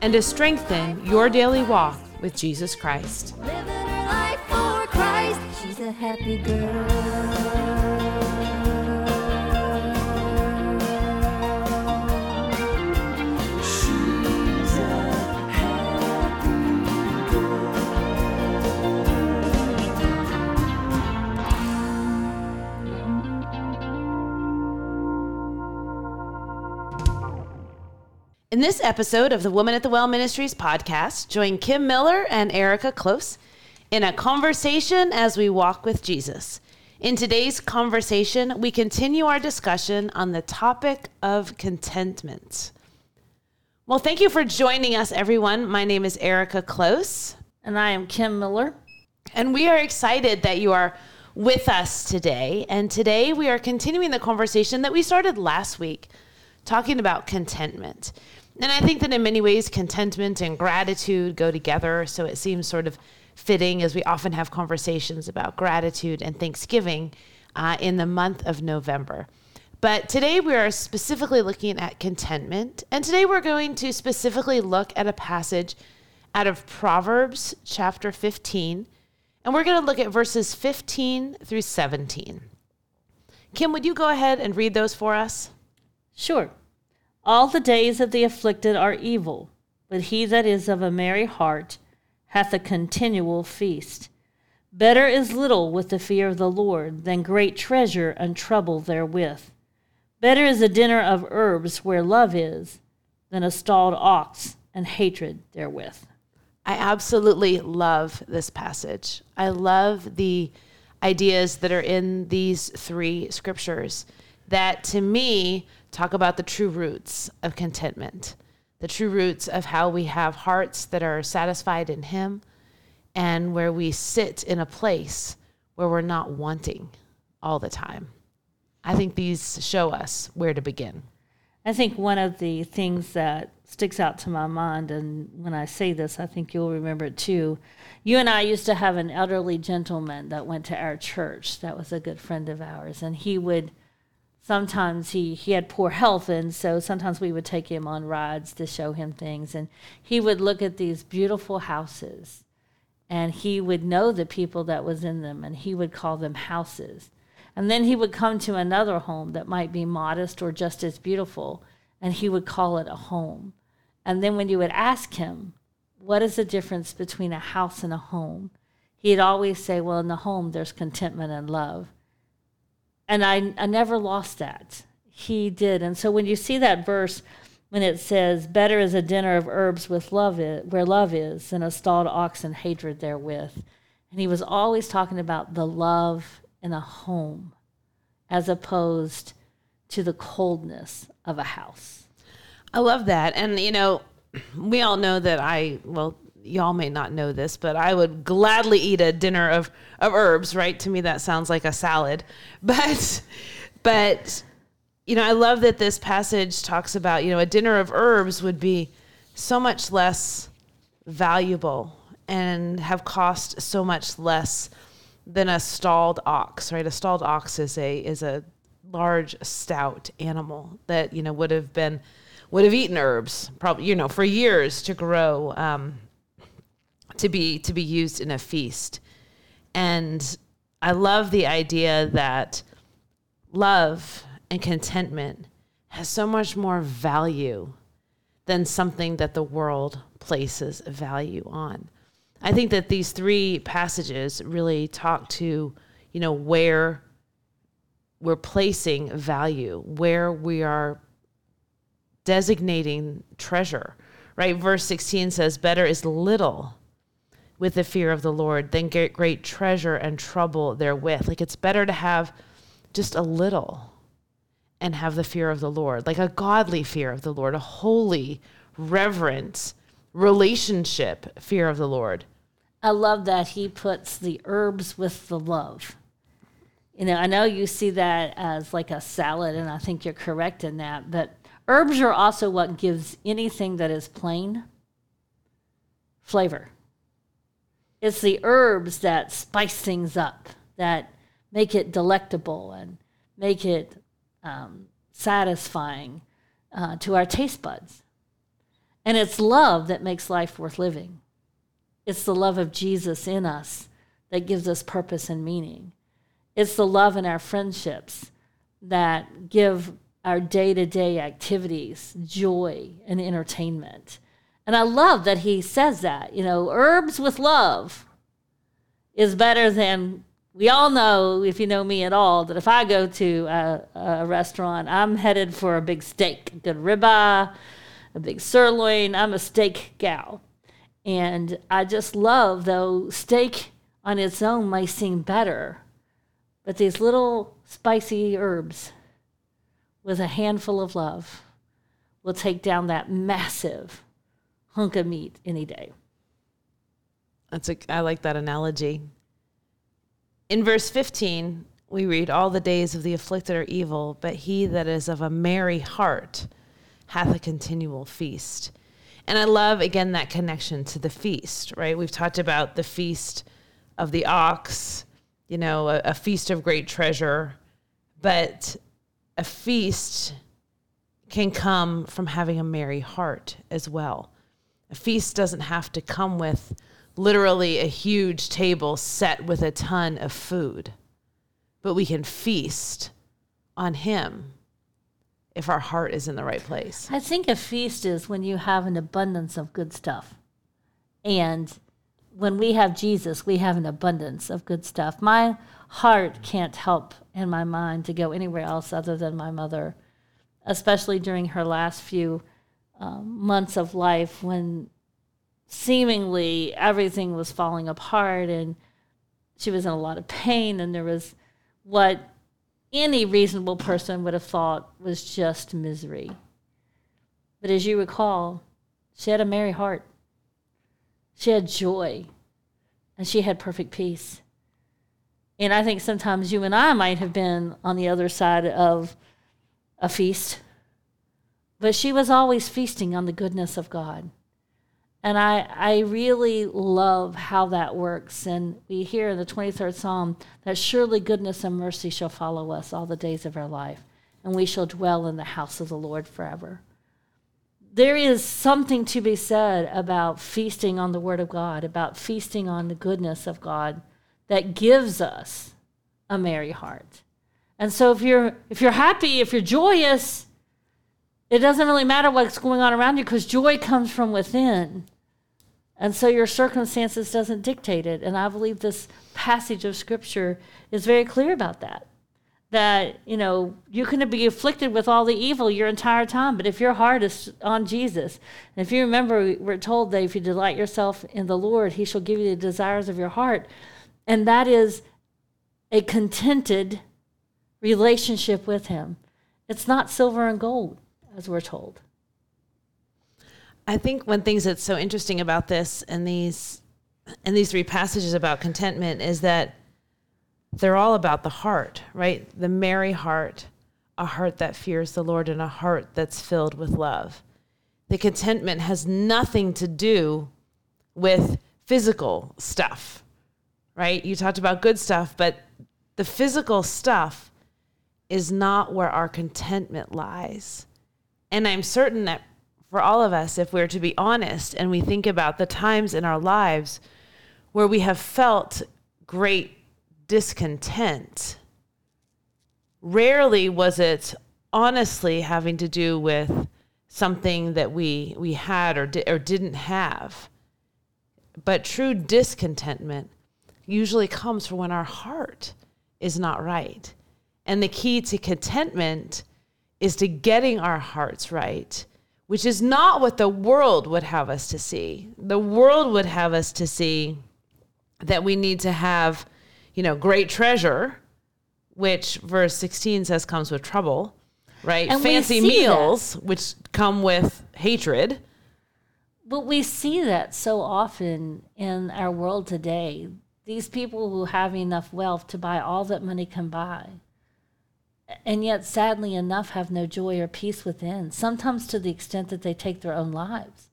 and to strengthen your daily walk with Jesus Christ. Living life for Christ. She's a happy girl. In this episode of the Woman at the Well Ministries podcast, join Kim Miller and Erika Klose in a conversation as we walk with Jesus. In today's conversation, we continue our discussion on the topic of contentment. Well, thank you for joining us, everyone. My name is Erika Klose, And I am Kim Miller. and we are excited that you are with us today. And today we are continuing the conversation that we started last week, talking about contentment. And I think that in many ways, contentment and gratitude go together. So it seems sort of fitting as we often have conversations about gratitude and Thanksgiving uh, in the month of November. But today we are specifically looking at contentment. And today we're going to specifically look at a passage out of Proverbs chapter 15. And we're going to look at verses 15 through 17. Kim, would you go ahead and read those for us? Sure. All the days of the afflicted are evil, but he that is of a merry heart hath a continual feast. Better is little with the fear of the Lord than great treasure and trouble therewith. Better is a dinner of herbs where love is than a stalled ox and hatred therewith. I absolutely love this passage. I love the ideas that are in these three scriptures that to me talk about the true roots of contentment, the true roots of how we have hearts that are satisfied in Him and where we sit in a place where we're not wanting all the time. I think these show us where to begin. I think one of the things that sticks out to my mind, and when I say this, I think you'll remember it too. You and I used to have an elderly gentleman that went to our church that was a good friend of ours, and he would sometimes he, he had poor health, and so sometimes we would take him on rides to show him things, and he would look at these beautiful houses, and he would know the people that was in them, and he would call them houses. And then he would come to another home that might be modest or just as beautiful, and he would call it a home. And then when you would ask him, what is the difference between a house and a home? He'd always say, well, in the home, there's contentment and love. And I, I never lost that. He did. And so when you see that verse, when it says, better is a dinner of herbs with love is, where love is than a stalled ox and hatred therewith. And he was always talking about the love in a home as opposed to the coldness of a house. I love that. And, you know, we all know that I, well, y'all may not know this, but I would gladly eat a dinner of, of herbs, right? To me, that sounds like a salad. But, but, you know, I love that this passage talks about, you know, a dinner of herbs would be so much less valuable and have cost so much less than a stalled ox, right? A stalled ox is a is a large, stout animal that you know would have been would have eaten herbs, probably you know for years to grow um, to be to be used in a feast. And I love the idea that love and contentment has so much more value than something that the world places value on. I think that these three passages really talk to, you know, where we're placing value, where we are designating treasure, right? Verse 16 says, Better is little with the fear of the Lord than great, great treasure and trouble therewith. Like it's better to have just a little and have the fear of the Lord, like a godly fear of the Lord, a holy reverence relationship fear of the Lord. I love that he puts the herbs with the love. You know, I know you see that as like a salad, and I think you're correct in that, but herbs are also what gives anything that is plain flavor. It's the herbs that spice things up, that make it delectable and make it um, satisfying uh, to our taste buds. And it's love that makes life worth living. It's the love of Jesus in us that gives us purpose and meaning. It's the love in our friendships that give our day to day activities joy and entertainment. And I love that he says that. You know, herbs with love is better than we all know, if you know me at all, that if I go to a, a restaurant, I'm headed for a big steak, a good ribeye, a big sirloin. I'm a steak gal. And I just love, though, steak on its own may seem better, but these little spicy herbs with a handful of love will take down that massive hunk of meat any day. That's a, I like that analogy. In verse 15, we read, All the days of the afflicted are evil, but he that is of a merry heart hath a continual feast. And I love, again, that connection to the feast, right? We've talked about the feast of the ox, you know, a, a feast of great treasure, but a feast can come from having a merry heart as well. A feast doesn't have to come with literally a huge table set with a ton of food, but we can feast on Him if our heart is in the right place. I think a feast is when you have an abundance of good stuff. And when we have Jesus, we have an abundance of good stuff. My heart can't help in my mind to go anywhere else other than my mother, especially during her last few um, months of life when seemingly everything was falling apart and she was in a lot of pain and there was what any reasonable person would have thought was just misery. But as you recall, she had a merry heart. She had joy and she had perfect peace. And I think sometimes you and I might have been on the other side of a feast, but she was always feasting on the goodness of God. And I, I really love how that works. And we hear in the 23rd Psalm that surely goodness and mercy shall follow us all the days of our life, and we shall dwell in the house of the Lord forever. There is something to be said about feasting on the Word of God, about feasting on the goodness of God that gives us a merry heart. And so if you're if you're happy, if you're joyous, it doesn't really matter what's going on around you because joy comes from within. And so your circumstances doesn't dictate it. And I believe this passage of scripture is very clear about that. That, you know, you can be afflicted with all the evil your entire time, but if your heart is on Jesus, and if you remember, we're told that if you delight yourself in the Lord, he shall give you the desires of your heart. And that is a contented relationship with him. It's not silver and gold as we're told. I think one thing that's so interesting about this and these and these three passages about contentment is that they're all about the heart, right? The merry heart, a heart that fears the Lord, and a heart that's filled with love. The contentment has nothing to do with physical stuff, right? You talked about good stuff, but the physical stuff is not where our contentment lies. And I'm certain that for all of us, if we're to be honest and we think about the times in our lives where we have felt great discontent, rarely was it honestly having to do with something that we, we had or, di- or didn't have. But true discontentment usually comes from when our heart is not right. And the key to contentment is to getting our hearts right, which is not what the world would have us to see. The world would have us to see that we need to have, you know, great treasure, which verse 16 says comes with trouble, right? And Fancy meals, which come with hatred. But we see that so often in our world today. These people who have enough wealth to buy all that money can buy, and yet, sadly enough, have no joy or peace within, sometimes to the extent that they take their own lives.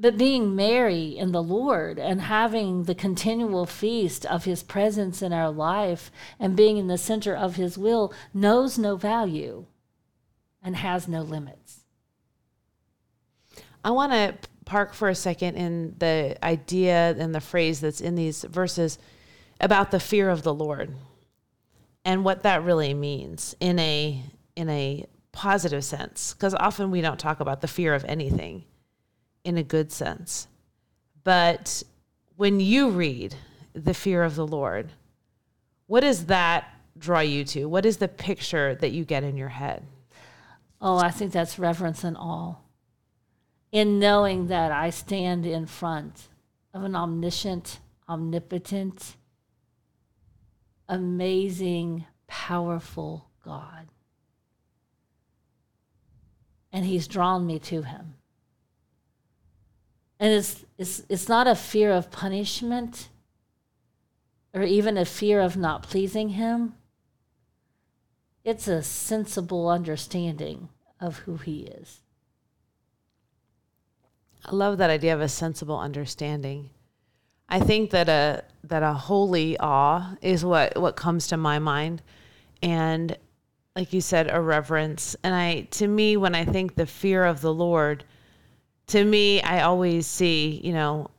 But being merry in the Lord and having the continual feast of His presence in our life and being in the center of His will knows no value and has no limits. I want to park for a second in the idea and the phrase that's in these verses about the fear of the Lord and what that really means in a in a positive sense because often we don't talk about the fear of anything in a good sense. But when you read the fear of the Lord, what does that draw you to? What is the picture that you get in your head? Oh, I think that's reverence and awe. In knowing that I stand in front of an omniscient, omnipotent, amazing, powerful God. And He's drawn me to Him. And it's, it's, it's not a fear of punishment or even a fear of not pleasing Him. It's a sensible understanding of who He is. I love that idea of a sensible understanding. I think that a that a holy awe is what what comes to my mind, and like you said, a reverence. And I, to me, when I think the fear of the Lord, to me, I always see, you know,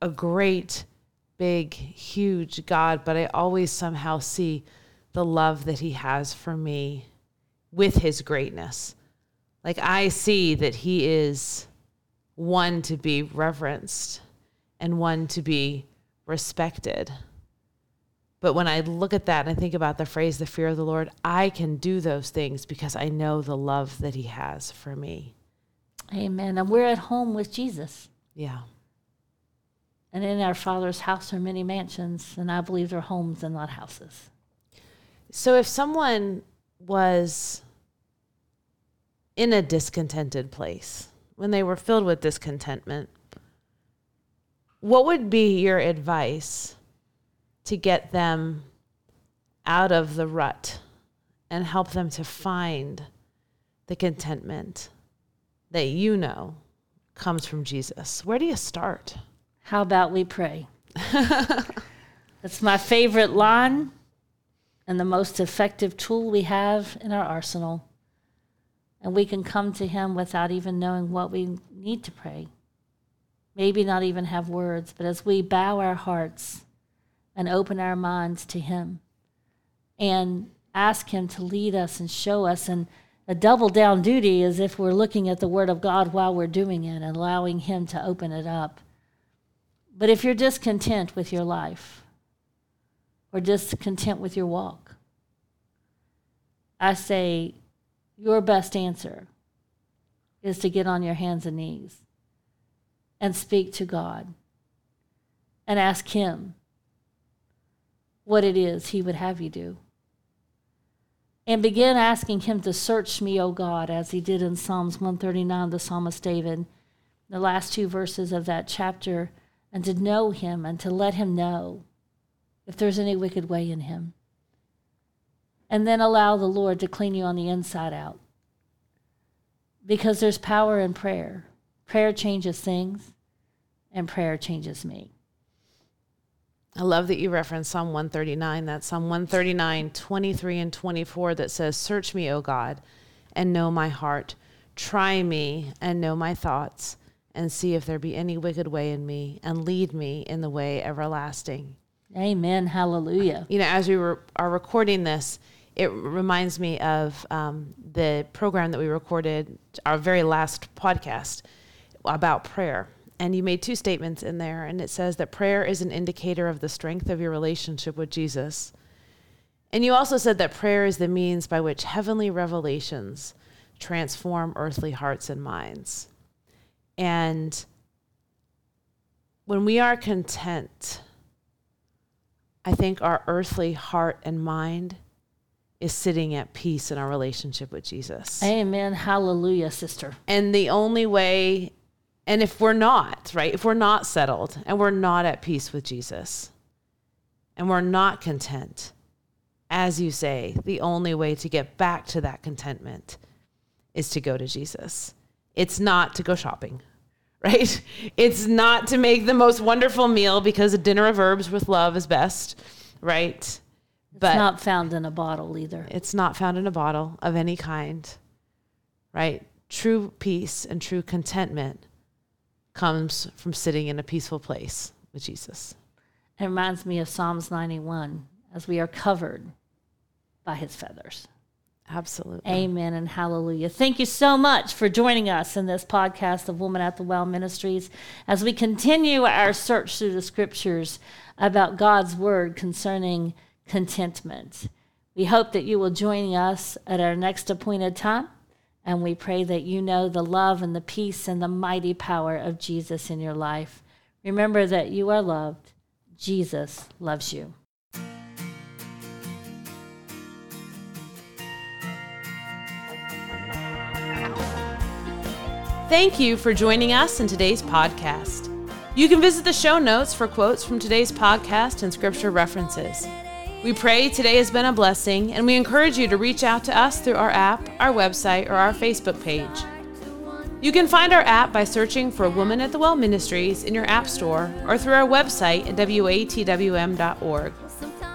a great, big, huge God, but I always somehow see the love that He has for me with His greatness. Like I see that He is one to be reverenced and one to be respected. But when I look at that and I think about the phrase, the fear of the Lord, I can do those things because I know the love that He has for me. Amen. And we're at home with Jesus. Yeah. And in our Father's house are many mansions, and I believe they're homes and not houses. So if someone was in a discontented place, when they were filled with discontentment, what would be your advice to get them out of the rut and help them to find the contentment that you know comes from Jesus? Where do you start? How about we pray? That's my favorite line and the most effective tool we have in our arsenal. And we can come to Him without even knowing what we need to pray. Maybe not even have words, but as we bow our hearts and open our minds to Him and ask Him to lead us and show us. And a double down duty is if we're looking at the Word of God while we're doing it and allowing Him to open it up. But if you're discontent with your life or discontent with your walk, I say your best answer is to get on your hands and knees and speak to God and ask Him what it is He would have you do. And begin asking Him to search me, O God, as He did in Psalms 139, the psalmist David, the last two verses of that chapter, and to know Him and to let Him know if there's any wicked way in Him and then allow the Lord to clean you on the inside out. Because there's power in prayer. Prayer changes things, and prayer changes me. I love that you reference Psalm 139. That's Psalm 139, 23 and 24 that says, Search me, O God, and know my heart. Try me and know my thoughts, and see if there be any wicked way in me, and lead me in the way everlasting. Amen. Hallelujah. You know, as we were, are recording this, it reminds me of um, the program that we recorded, our very last podcast about prayer. And you made two statements in there, and it says that prayer is an indicator of the strength of your relationship with Jesus. And you also said that prayer is the means by which heavenly revelations transform earthly hearts and minds. And when we are content, I think our earthly heart and mind is sitting at peace in our relationship with Jesus. Amen. Hallelujah, sister. And the only way And if we're not, right, if we're not settled and we're not at peace with Jesus and we're not content, as you say, the only way to get back to that contentment is to go to Jesus. It's not to go shopping, right? It's not to make the most wonderful meal because a dinner of herbs with love is best, right? But it's not found in a bottle either. It's not found in a bottle of any kind, right? True peace and true contentment comes from sitting in a peaceful place with Jesus. It reminds me of Psalms 91 as we are covered by his feathers. Absolutely. Amen and hallelujah. Thank you so much for joining us in this podcast of Woman at the Well Ministries as we continue our search through the scriptures about God's word concerning contentment. We hope that you will join us at our next appointed time, and we pray that you know the love and the peace and the mighty power of Jesus in your life. Remember that you are loved. Jesus loves you. Thank you for joining us in today's podcast. You can visit the show notes for quotes from today's podcast and scripture references. We pray today has been a blessing, and we encourage you to reach out to us through our app, our website, or our Facebook page. You can find our app by searching for Woman at the Well Ministries in your app store or through our website at watwm.org.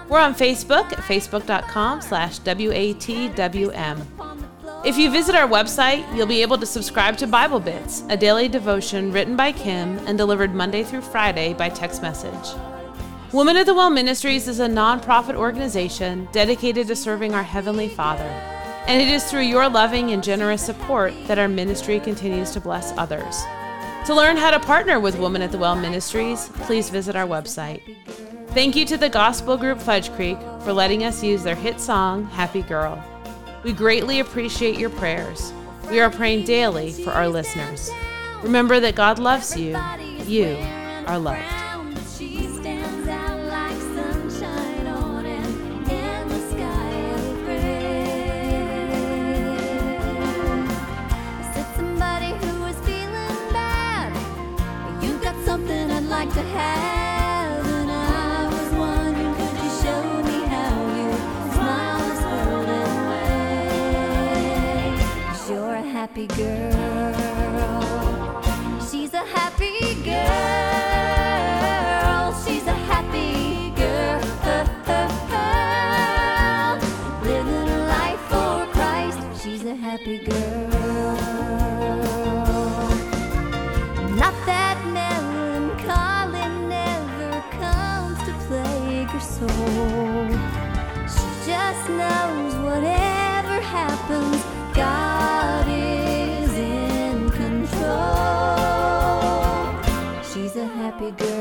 We're on Facebook at facebook.com slash watwm. If you visit our website, you'll be able to subscribe to Bible Bits, a daily devotion written by Kim and delivered Monday through Friday by text message. Women of the Well Ministries is a nonprofit organization dedicated to serving our Heavenly Father, and it is through your loving and generous support that our ministry continues to bless others. To learn how to partner with Women at the Well Ministries, please visit our website. Thank you to the gospel group Fudge Creek for letting us use their hit song, Happy Girl. We greatly appreciate your prayers. We are praying daily for our listeners. Remember that God loves you. You are loved. Happy girl. She's a happy girl. She's a happy girl. Living a life for Christ. She's a happy girl. good.